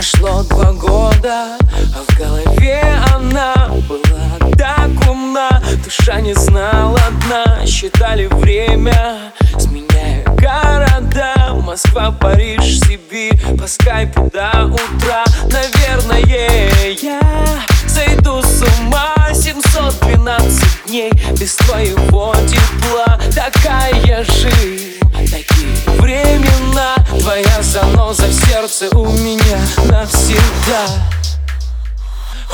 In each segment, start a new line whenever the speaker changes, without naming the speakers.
Прошло два года, а в голове она была так умна. Душа не знала дна, считали время, сменяя города Москва, Париж, Сибирь, по скайпу до утра. Наверное, я сойду с ума. 712 дней без твоего тепла. Такая жизнь,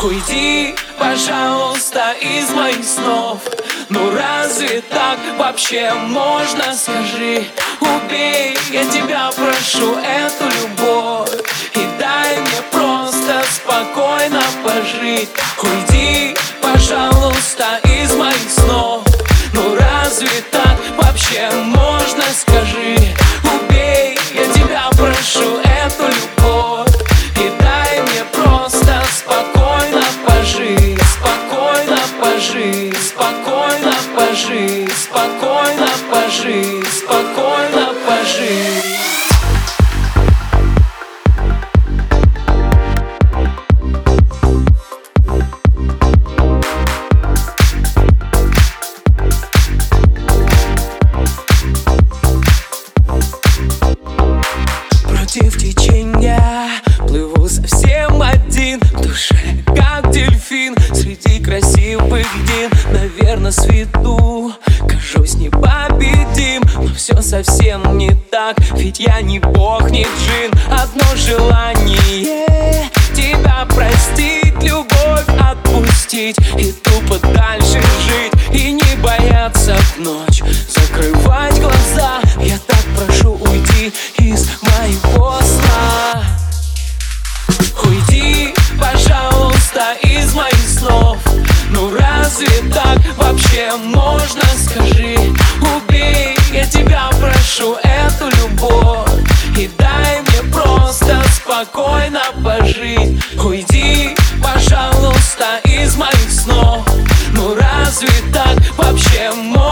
Уйди, пожалуйста, из моих снов. Ну разве так вообще можно, скажи Убей, я тебя прошу, эту любовь. И дай мне просто спокойно пожить. Уйди, пожалуйста, из Спокойно пожить, спокойно пожить. Против течения плыву совсем один. Душе как дельфин среди красивых дин. Наверное, свету совсем не так, ведь я не бог, не джин Одно желание. Тебя простить Любовь отпустить и тупо дальше жить И не бояться в ночь. Закрывать глаза Я так прошу уйти из моего сна. Уйди, пожалуйста, из моих снов. Ну разве так вообще можно, скажи спокойно пожить. Уйди, пожалуйста, из моих снов. Ну разве так вообще можно,